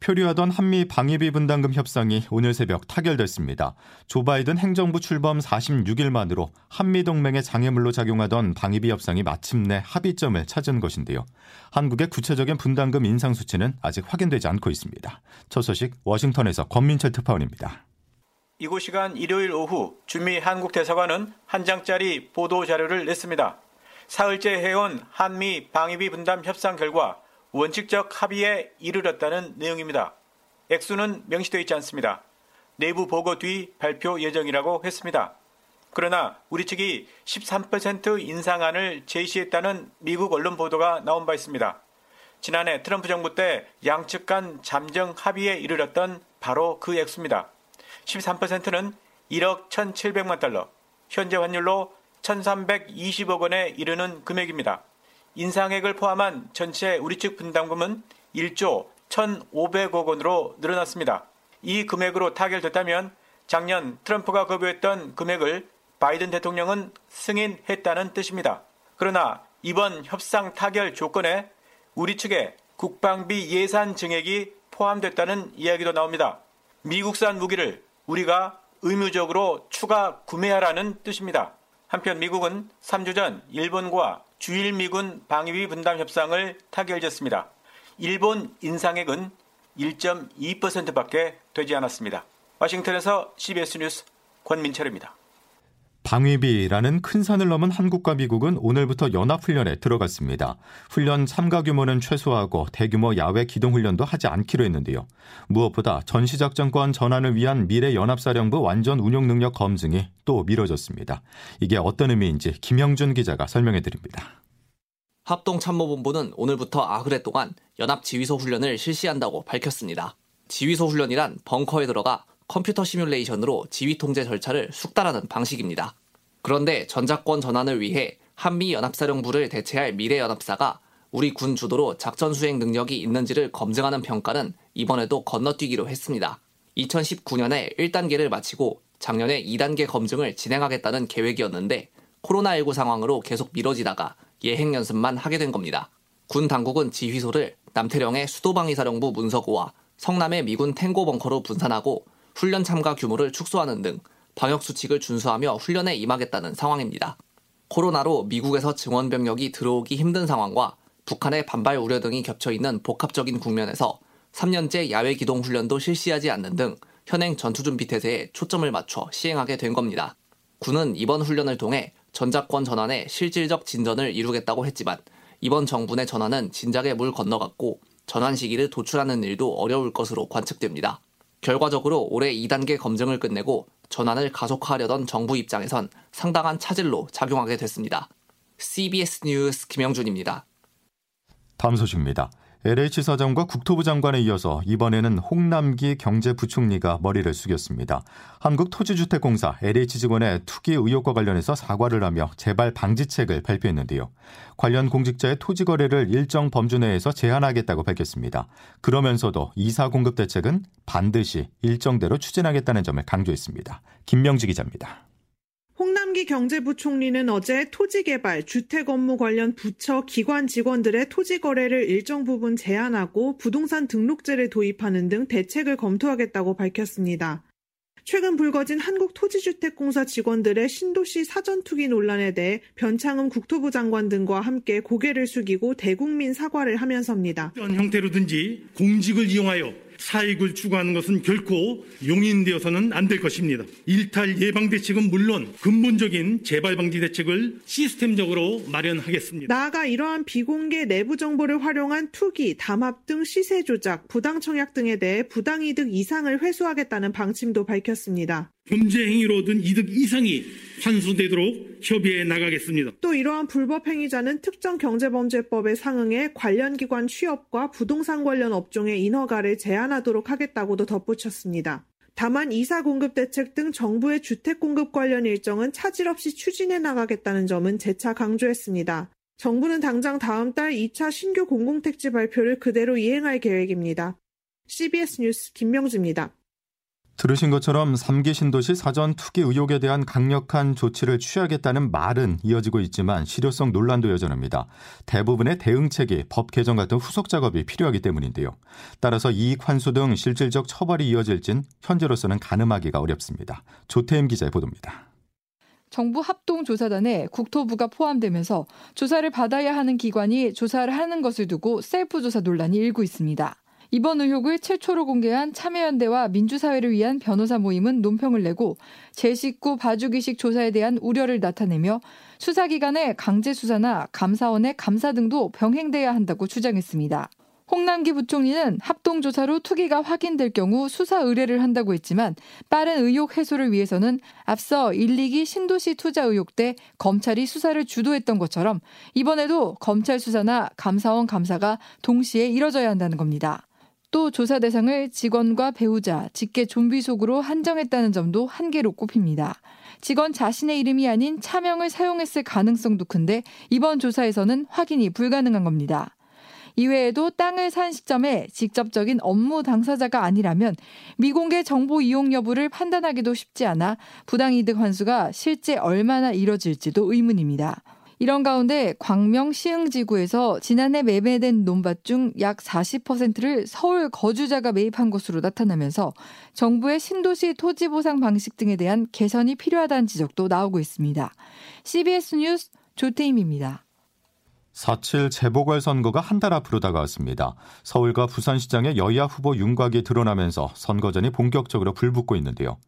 표류하던 한미 방위비 분담금 협상이 오늘 새벽 타결됐습니다. 조 바이든 행정부 출범 46일 만으로 한미 동맹의 장애물로 작용하던 방위비 협상이 마침내 합의점을 찾은 것인데요. 한국의 구체적인 분담금 인상 수치는 아직 확인되지 않고 있습니다. 첫 소식 워싱턴에서 권민철 특파원입니다. 이곳 시간 일요일 오후 주미 한국 대사관은 한 장짜리 보도 자료를 냈습니다. 사흘째 해온 한미 방위비 분담 협상 결과 원칙적 합의에 이르렀다는 내용입니다. 액수는 명시되어 있지 않습니다. 내부 보고 뒤 발표 예정이라고 했습니다. 그러나 우리 측이 13% 인상안을 제시했다는 미국 언론 보도가 나온 바 있습니다. 지난해 트럼프 정부 때 양측 간 잠정 합의에 이르렀던 바로 그 액수입니다. 13%는 1억 1,700만 달러, 현재 환율로 1,320억 원에 이르는 금액입니다. 인상액을 포함한 전체 우리 측 분담금은 1조 1,500억 원으로 늘어났습니다. 이 금액으로 타결됐다면 작년 트럼프가 거부했던 금액을 바이든 대통령은 승인했다는 뜻입니다. 그러나 이번 협상 타결 조건에 우리 측의 국방비 예산 증액이 포함됐다는 이야기도 나옵니다. 미국산 무기를 우리가 의무적으로 추가 구매하라는 뜻입니다. 한편 미국은 3주 전 일본과 주일 미군 방위비 분담 협상을 타결졌습니다. 일본 인상액은 1.2%밖에 되지 않았습니다. 워싱턴에서 CBS 뉴스 권민철입니다. 방위비라는 큰 산을 넘은 한국과 미국은 오늘부터 연합훈련에 들어갔습니다. 훈련 참가 규모는 최소화하고 대규모 야외 기동훈련도 하지 않기로 했는데요. 무엇보다 전시작전권 전환을 위한 미래 연합사령부 완전 운용 능력 검증이 또 미뤄졌습니다. 이게 어떤 의미인지 김영준 기자가 설명해 드립니다. 합동참모본부는 오늘부터 아흐레 동안 연합지휘소 훈련을 실시한다고 밝혔습니다. 지휘소 훈련이란 벙커에 들어가 컴퓨터 시뮬레이션으로 지휘 통제 절차를 숙달하는 방식입니다. 그런데 전작권 전환을 위해 한미 연합사령부를 대체할 미래 연합사가 우리 군 주도로 작전 수행 능력이 있는지를 검증하는 평가는 이번에도 건너뛰기로 했습니다. 2019년에 1단계를 마치고 작년에 2단계 검증을 진행하겠다는 계획이었는데 코로나19 상황으로 계속 미뤄지다가 예행 연습만 하게 된 겁니다. 군 당국은 지휘소를 남태령의 수도방위사령부 문서고와 성남의 미군 탱고 벙커로 분산하고 훈련 참가 규모를 축소하는 등 방역 수칙을 준수하며 훈련에 임하겠다는 상황입니다. 코로나로 미국에서 증원 병력이 들어오기 힘든 상황과 북한의 반발 우려 등이 겹쳐 있는 복합적인 국면에서 3년째 야외 기동 훈련도 실시하지 않는 등 현행 전투 준비 태세에 초점을 맞춰 시행하게 된 겁니다. 군은 이번 훈련을 통해 전작권 전환에 실질적 진전을 이루겠다고 했지만 이번 정부 의 전환은 진작에 물 건너갔고 전환 시기를 도출하는 일도 어려울 것으로 관측됩니다. 결과적으로 올해 2단계 검증을 끝내고 전환을 가속화하려던 정부 입장에선 상당한 차질로 작용하게 됐습니다. CBS 뉴스 김영준입니다. 다음 소식입니다. LH 사장과 국토부 장관에 이어서 이번에는 홍남기 경제부총리가 머리를 숙였습니다. 한국토지주택공사 LH 직원의 투기 의혹과 관련해서 사과를 하며 재발 방지책을 발표했는데요. 관련 공직자의 토지 거래를 일정 범주 내에서 제한하겠다고 밝혔습니다. 그러면서도 이사 공급 대책은 반드시 일정대로 추진하겠다는 점을 강조했습니다. 김명지 기자입니다. 홍남기 경제부총리는 어제 토지개발, 주택 업무 관련 부처, 기관 직원들의 토지 거래를 일정 부분 제한하고 부동산 등록제를 도입하는 등 대책을 검토하겠다고 밝혔습니다. 최근 불거진 한국토지주택공사 직원들의 신도시 사전 투기 논란에 대해 변창흠 국토부 장관 등과 함께 고개를 숙이고 대국민 사과를 하면서입니다. 어떤 형태로든지 공직을 이용하여 사익을 추구하는 것은 결코 용인되어서는 안 될 것입니다. 일탈 예방 대책은 물론 근본적인 재발 방지 대책을 시스템적으로 마련하겠습니다. 나아가 이러한 비공개 내부 정보를 활용한 투기, 담합 등 시세 조작, 부당 청약 등에 대해 부당이득 이상을 회수하겠다는 방침도 밝혔습니다. 범죄 행위로 얻은 이득 이상이 환수되도록 협의해 나가겠습니다. 또 이러한 불법 행위자는 특정 경제범죄법에 상응해 관련 기관 취업과 부동산 관련 업종의 인허가를 제한하도록 하겠다고도 덧붙였습니다. 다만 이사 공급 대책 등 정부의 주택 공급 관련 일정은 차질 없이 추진해 나가겠다는 점은 재차 강조했습니다. 정부는 당장 다음 달 2차 신규 공공택지 발표를 그대로 이행할 계획입니다. CBS 뉴스 김명주입니다. 들으신 것처럼 3기 신도시 사전 투기 의혹에 대한 강력한 조치를 취하겠다는 말은 이어지고 있지만 실효성 논란도 여전합니다. 대부분의 대응책이 법 개정 같은 후속 작업이 필요하기 때문인데요. 따라서 이익 환수 등 실질적 처벌이 이어질진 현재로서는 가늠하기가 어렵습니다. 조태임 기자의 보도입니다. 정부 합동조사단에 국토부가 포함되면서 조사를 받아야 하는 기관이 조사를 하는 것을 두고 셀프 조사 논란이 일고 있습니다. 이번 의혹을 최초로 공개한 참여연대와 민주사회를 위한 변호사 모임은 논평을 내고 제19 봐주기식 조사에 대한 우려를 나타내며 수사기관의 강제 수사나 감사원의 감사 등도 병행돼야 한다고 주장했습니다. 홍남기 부총리는 합동조사로 투기가 확인될 경우 수사 의뢰를 한다고 했지만 빠른 의혹 해소를 위해서는 앞서 1, 2기 신도시 투자 의혹 때 검찰이 수사를 주도했던 것처럼 이번에도 검찰 수사나 감사원 감사가 동시에 이뤄져야 한다는 겁니다. 또 조사 대상을 직원과 배우자, 직계 좀비 속으로 한정했다는 점도 한계로 꼽힙니다. 직원 자신의 이름이 아닌 차명을 사용했을 가능성도 큰데 이번 조사에서는 확인이 불가능한 겁니다. 이외에도 땅을 산 시점에 직접적인 업무 당사자가 아니라면 미공개 정보 이용 여부를 판단하기도 쉽지 않아 부당이득 환수가 실제 얼마나 이뤄질지도 의문입니다. 이런 가운데 광명 시흥지구에서 지난해 매매된 논밭 중 약 40%를 서울 거주자가 매입한 것으로 나타나면서 정부의 신도시 토지 보상 방식 등에 대한 개선이 필요하다는 지적도 나오고 있습니다. CBS 뉴스 조태임입니다. 4.7 재보궐선거가 한 달 앞으로 다가왔습니다. 서울과 부산시장의 여야 후보 윤곽이 드러나면서 선거전이 본격적으로 불붙고 있는데요.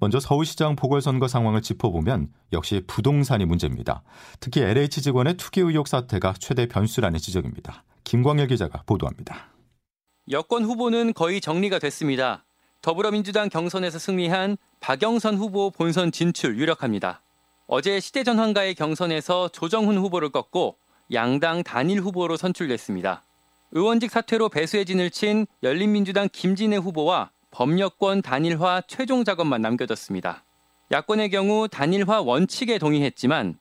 먼저 서울시장 보궐선거 상황을 짚어보면 역시 부동산이 문제입니다. 특히 LH 직원의 투기 의혹 사태가 최대 변수라는 지적입니다. 김광일 기자가 보도합니다. 여권 후보는 거의 정리가 됐습니다. 더불어민주당 경선에서 승리한 박영선 후보 본선 진출 유력합니다. 어제 시대전환가의 경선에서 조정훈 후보를 꺾고 양당 단일 후보로 선출됐습니다. 의원직 사퇴로 배수의 진을 친 열린민주당 김진애 후보와 법여권 단일화 최종 작업만 남겨졌습니다. 야권의 경우 단일화 원칙에 동의했지만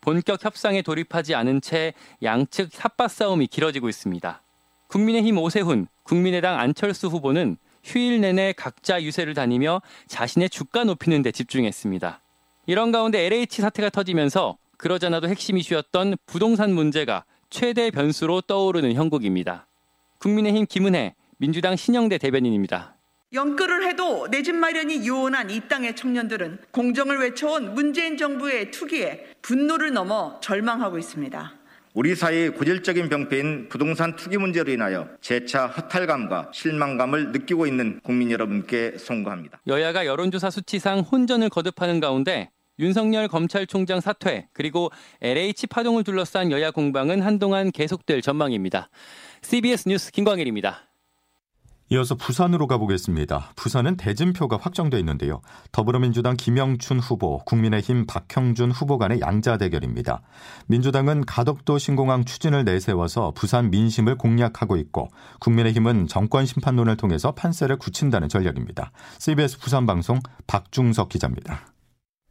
본격 협상에 돌입하지 않은 채 양측 삿바 싸움이 길어지고 있습니다. 국민의힘 오세훈, 국민의당 안철수 후보는 휴일 내내 각자 유세를 다니며 자신의 주가 높이는 데 집중했습니다. 이런 가운데 LH 사태가 터지면서 그러잖아도 핵심 이슈였던 부동산 문제가 최대 변수로 떠오르는 형국입니다. 국민의힘 김은혜, 민주당 신영대 대변인입니다. 연끌을 해도 내 집 마련이 요원한 이 땅의 청년들은 공정을 외쳐온 문재인 정부의 투기에 분노를 넘어 절망하고 있습니다. 우리 사회의 고질적인 병폐인 부동산 투기 문제로 인하여 재차 허탈감과 실망감을 느끼고 있는 국민 여러분께 송구합니다. 여야가 여론조사 수치상 혼전을 거듭하는 가운데 윤석열 검찰총장 사퇴 그리고 LH 파동을 둘러싼 여야 공방은 한동안 계속될 전망입니다. CBS 뉴스 김광일입니다. 이어서 부산으로 가보겠습니다. 부산은 대진표가 확정돼 있는데요. 더불어민주당 김영춘 후보, 국민의힘 박형준 후보 간의 양자 대결입니다. 민주당은 가덕도 신공항 추진을 내세워서 부산 민심을 공략하고 있고 국민의힘은 정권 심판론을 통해서 판세를 굳힌다는 전략입니다. CBS 부산 방송 박중석 기자입니다.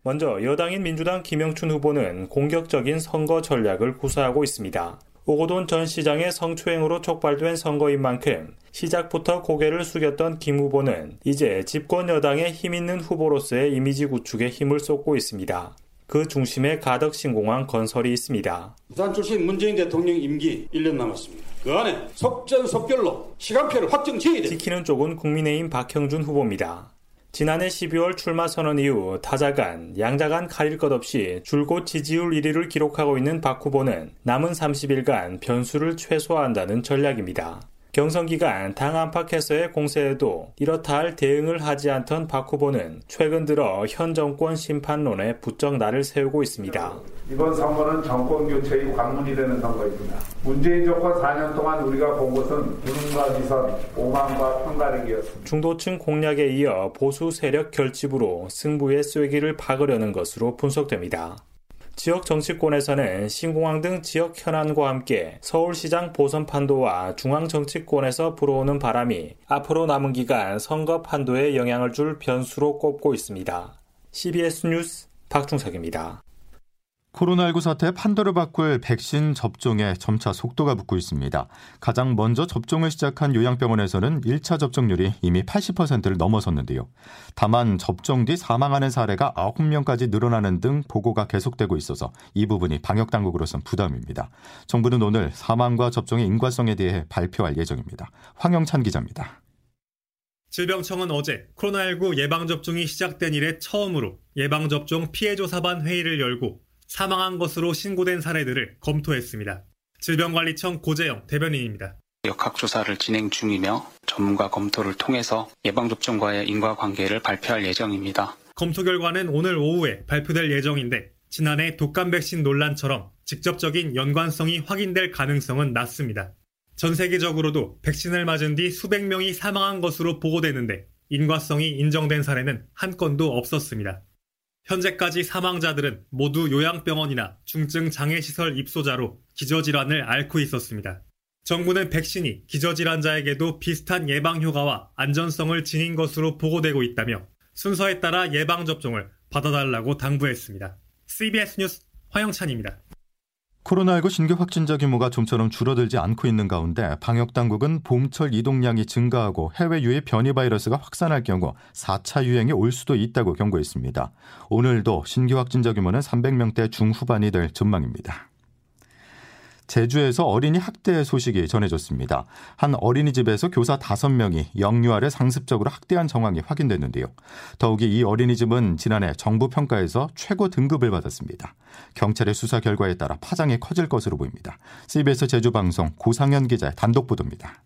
먼저 여당인 민주당 김영춘 후보는 공격적인 선거 전략을 구사하고 있습니다. 오고돈 전 시장의 성추행으로 촉발된 선거인 만큼 시작부터 고개를 숙였던 김 후보는 이제 집권 여당의 힘있는 후보로서의 이미지 구축에 힘을 쏟고 있습니다. 그 중심에 가덕 신공항 건설이 있습니다. 부산 출신 문재인 대통령 임기 1년 남았습니다. 그 안에 속전속결로 시간표를 확정 지어야 됩니다. 지키는 쪽은 국민의힘 박형준 후보입니다. 지난해 12월 출마 선언 이후 타자간, 양자간 가릴 것 없이 줄곧 지지율 1위를 기록하고 있는 박 후보는 남은 30일간 변수를 최소화한다는 전략입니다. 경선 기간 당 안팎에서의 공세에도 이렇다 할 대응을 하지 않던 박 후보는 최근 들어 현 정권 심판론에 부쩍 날을 세우고 있습니다. 이번 선거는 정권 교체의 관문이 되는 선거입니다. 문재인 정권 4년 동안 우리가 본 것은 불운과 비선, 오만과 편가르기였습니다. 중도층 공략에 이어 보수 세력 결집으로 승부의 쐐기를 박으려는 것으로 분석됩니다. 지역 정치권에서는 신공항 등 지역 현안과 함께 서울시장 보선 판도와 중앙 정치권에서 불어오는 바람이 앞으로 남은 기간 선거 판도에 영향을 줄 변수로 꼽고 있습니다. CBS 뉴스 박중석입니다. 코로나19 사태 판도를 바꿀 백신 접종에 점차 속도가 붙고 있습니다. 가장 먼저 접종을 시작한 요양병원에서는 1차 접종률이 이미 80%를 넘어섰는데요. 다만 접종 뒤 사망하는 사례가 9명까지 늘어나는 등 보고가 계속되고 있어서 이 부분이 방역당국으로선 부담입니다. 정부는 오늘 사망과 접종의 인과성에 대해 발표할 예정입니다. 황영찬 기자입니다. 질병청은 어제 코로나19 예방접종이 시작된 이래 처음으로 예방접종 피해조사반 회의를 열고 사망한 것으로 신고된 사례들을 검토했습니다. 질병관리청 고재영 대변인입니다. 역학조사를 진행 중이며 전문가 검토를 통해서 예방접종과의 인과관계를 발표할 예정입니다. 검토 결과는 오늘 오후에 발표될 예정인데 지난해 독감 백신 논란처럼 직접적인 연관성이 확인될 가능성은 낮습니다. 전 세계적으로도 백신을 맞은 뒤 수백 명이 사망한 것으로 보고되는데 인과성이 인정된 사례는 한 건도 없었습니다. 현재까지 사망자들은 모두 요양병원이나 중증 장애시설 입소자로 기저질환을 앓고 있었습니다. 정부는 백신이 기저질환자에게도 비슷한 예방 효과와 안전성을 지닌 것으로 보고되고 있다며 순서에 따라 예방접종을 받아달라고 당부했습니다. CBS 뉴스 화영찬입니다. 코로나19 신규 확진자 규모가 좀처럼 줄어들지 않고 있는 가운데 방역 당국은 봄철 이동량이 증가하고 해외 유입 변이 바이러스가 확산할 경우 4차 유행이 올 수도 있다고 경고했습니다. 오늘도 신규 확진자 규모는 300명대 중후반이 될 전망입니다. 제주에서 어린이 학대 소식이 전해졌습니다. 한 어린이집에서 교사 5명이 영유아를 상습적으로 학대한 정황이 확인됐는데요. 더욱이 이 어린이집은 지난해 정부 평가에서 최고 등급을 받았습니다. 경찰의 수사 결과에 따라 파장이 커질 것으로 보입니다. CBS 제주방송 고상현 기자의 단독 보도입니다.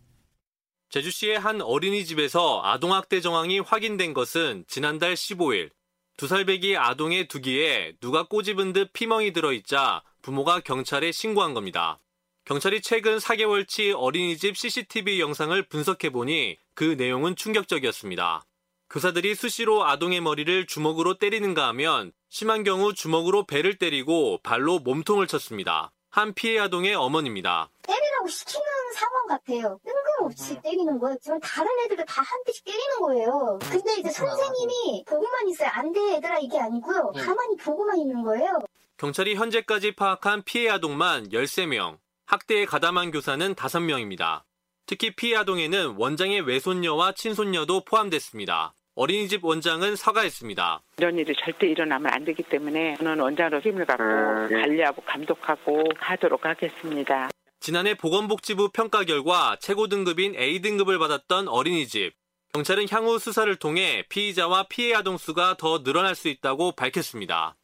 제주시의 한 어린이집에서 아동학대 정황이 확인된 것은 지난달 15일 두 살배기 아동의 두기에 누가 꼬집은 듯 피멍이 들어있자 부모가 경찰에 신고한 겁니다. 경찰이 최근 4개월치 어린이집 CCTV 영상을 분석해보니 그 내용은 충격적이었습니다. 교사들이 수시로 아동의 머리를 주먹으로 때리는가 하면 심한 경우 주먹으로 배를 때리고 발로 몸통을 쳤습니다. 한 피해 아동의 어머니입니다. 때리라고 시키는 상황 같아요. 뜬금없이 때리는 거예요. 지금 다른 애들을 다한 대씩 때리는 거예요. 근데 이제 선생님이 보고만 있어요. 안 돼, 얘들아, 이게 아니고요. 가만히 보고만 있는 거예요. 경찰이 현재까지 파악한 피해 아동만 13명, 학대에 가담한 교사는 5명입니다. 특히 피해 아동에는 원장의 외손녀와 친손녀도 포함됐습니다. 어린이집 원장은 사과했습니다. 이런 일이 절대 일어나면 안 되기 때문에 저는 원장으로 힘을 갖고 관리하고 감독하고 하도록 하겠습니다. 지난해 보건복지부 평가 결과 최고 등급인 A등급을 받았던 어린이집. 경찰은 향후 수사를 통해 피의자와 피해 아동 수가 더 늘어날 수 있다고 밝혔습니다.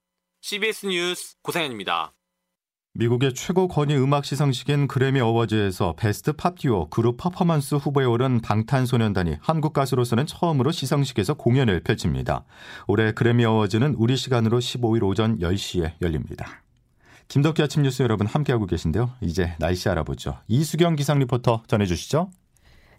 CBS 뉴스 고상현입니다. 미국의 최고 권위 음악 시상식인 그래미 어워즈에서 Best Pop Duo Group Performance 후보에 오른 방탄소년단이 한국 가수로서는 처음으로 시상식에서 공연을 펼칩니다. 올해 그래미 어워즈는 우리 시간으로 15일 오전 10시에 열립니다. 김덕기 아침 뉴스 여러분 함께하고 계신데요. 이제 날씨 알아보죠. 이수경 기상 리포터 전해주시죠.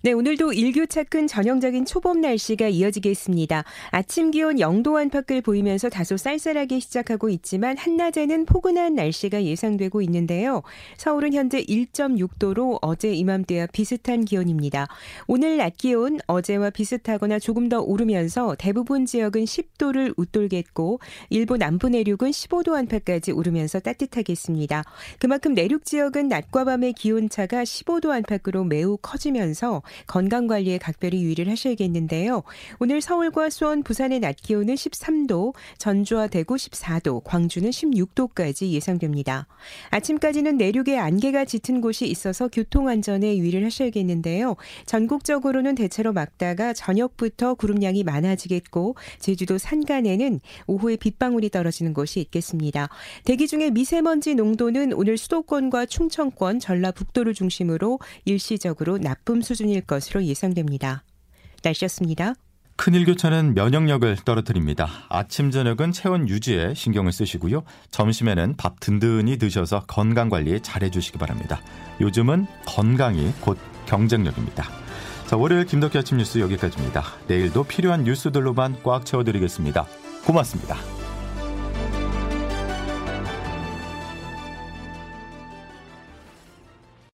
네, 오늘도 일교차 큰 전형적인 초봄 날씨가 이어지겠습니다. 아침 기온 영도 안팎을 보이면서 다소 쌀쌀하게 시작하고 있지만 한낮에는 포근한 날씨가 예상되고 있는데요. 서울은 현재 1.6도로 어제 이맘때와 비슷한 기온입니다. 오늘 낮 기온 어제와 비슷하거나 조금 더 오르면서 대부분 지역은 10도를 웃돌겠고 일부 남부 내륙은 15도 안팎까지 오르면서 따뜻하겠습니다. 그만큼 내륙 지역은 낮과 밤의 기온차가 15도 안팎으로 매우 커지면서 건강 관리에 각별히 유의를 하셔야겠는데요. 오늘 서울과 수원, 부산의 낮 기온은 13도, 전주와 대구 14도, 광주는 16도까지 예상됩니다. 아침까지는 내륙에 안개가 짙은 곳이 있어서 교통 안전에 유의를 하셔야겠는데요. 전국적으로는 대체로 막다가 저녁부터 구름량이 많아지겠고 제주도 산간에는 오후에 빗방울이 떨어지는 곳이 있겠습니다. 대기 중에 미세먼지 농도는 오늘 수도권과 충청권, 전라북도를 중심으로 일시적으로 나쁨 수준일 것으로 예상됩니다. 날씨였습니다. 큰 일 교차는 면역력을 떨어뜨립니다. 아침 저녁은 체온 유지에 신경을 쓰시고요. 점심에는 밥 든든히 드셔서 건강 관리 잘 해 주시기 바랍니다. 요즘은 건강이 곧 경쟁력입니다. 자, 월요일 김덕기 아침 뉴스 여기까지입니다. 내일도 필요한 뉴스들로만 꽉 채워 드리겠습니다. 고맙습니다.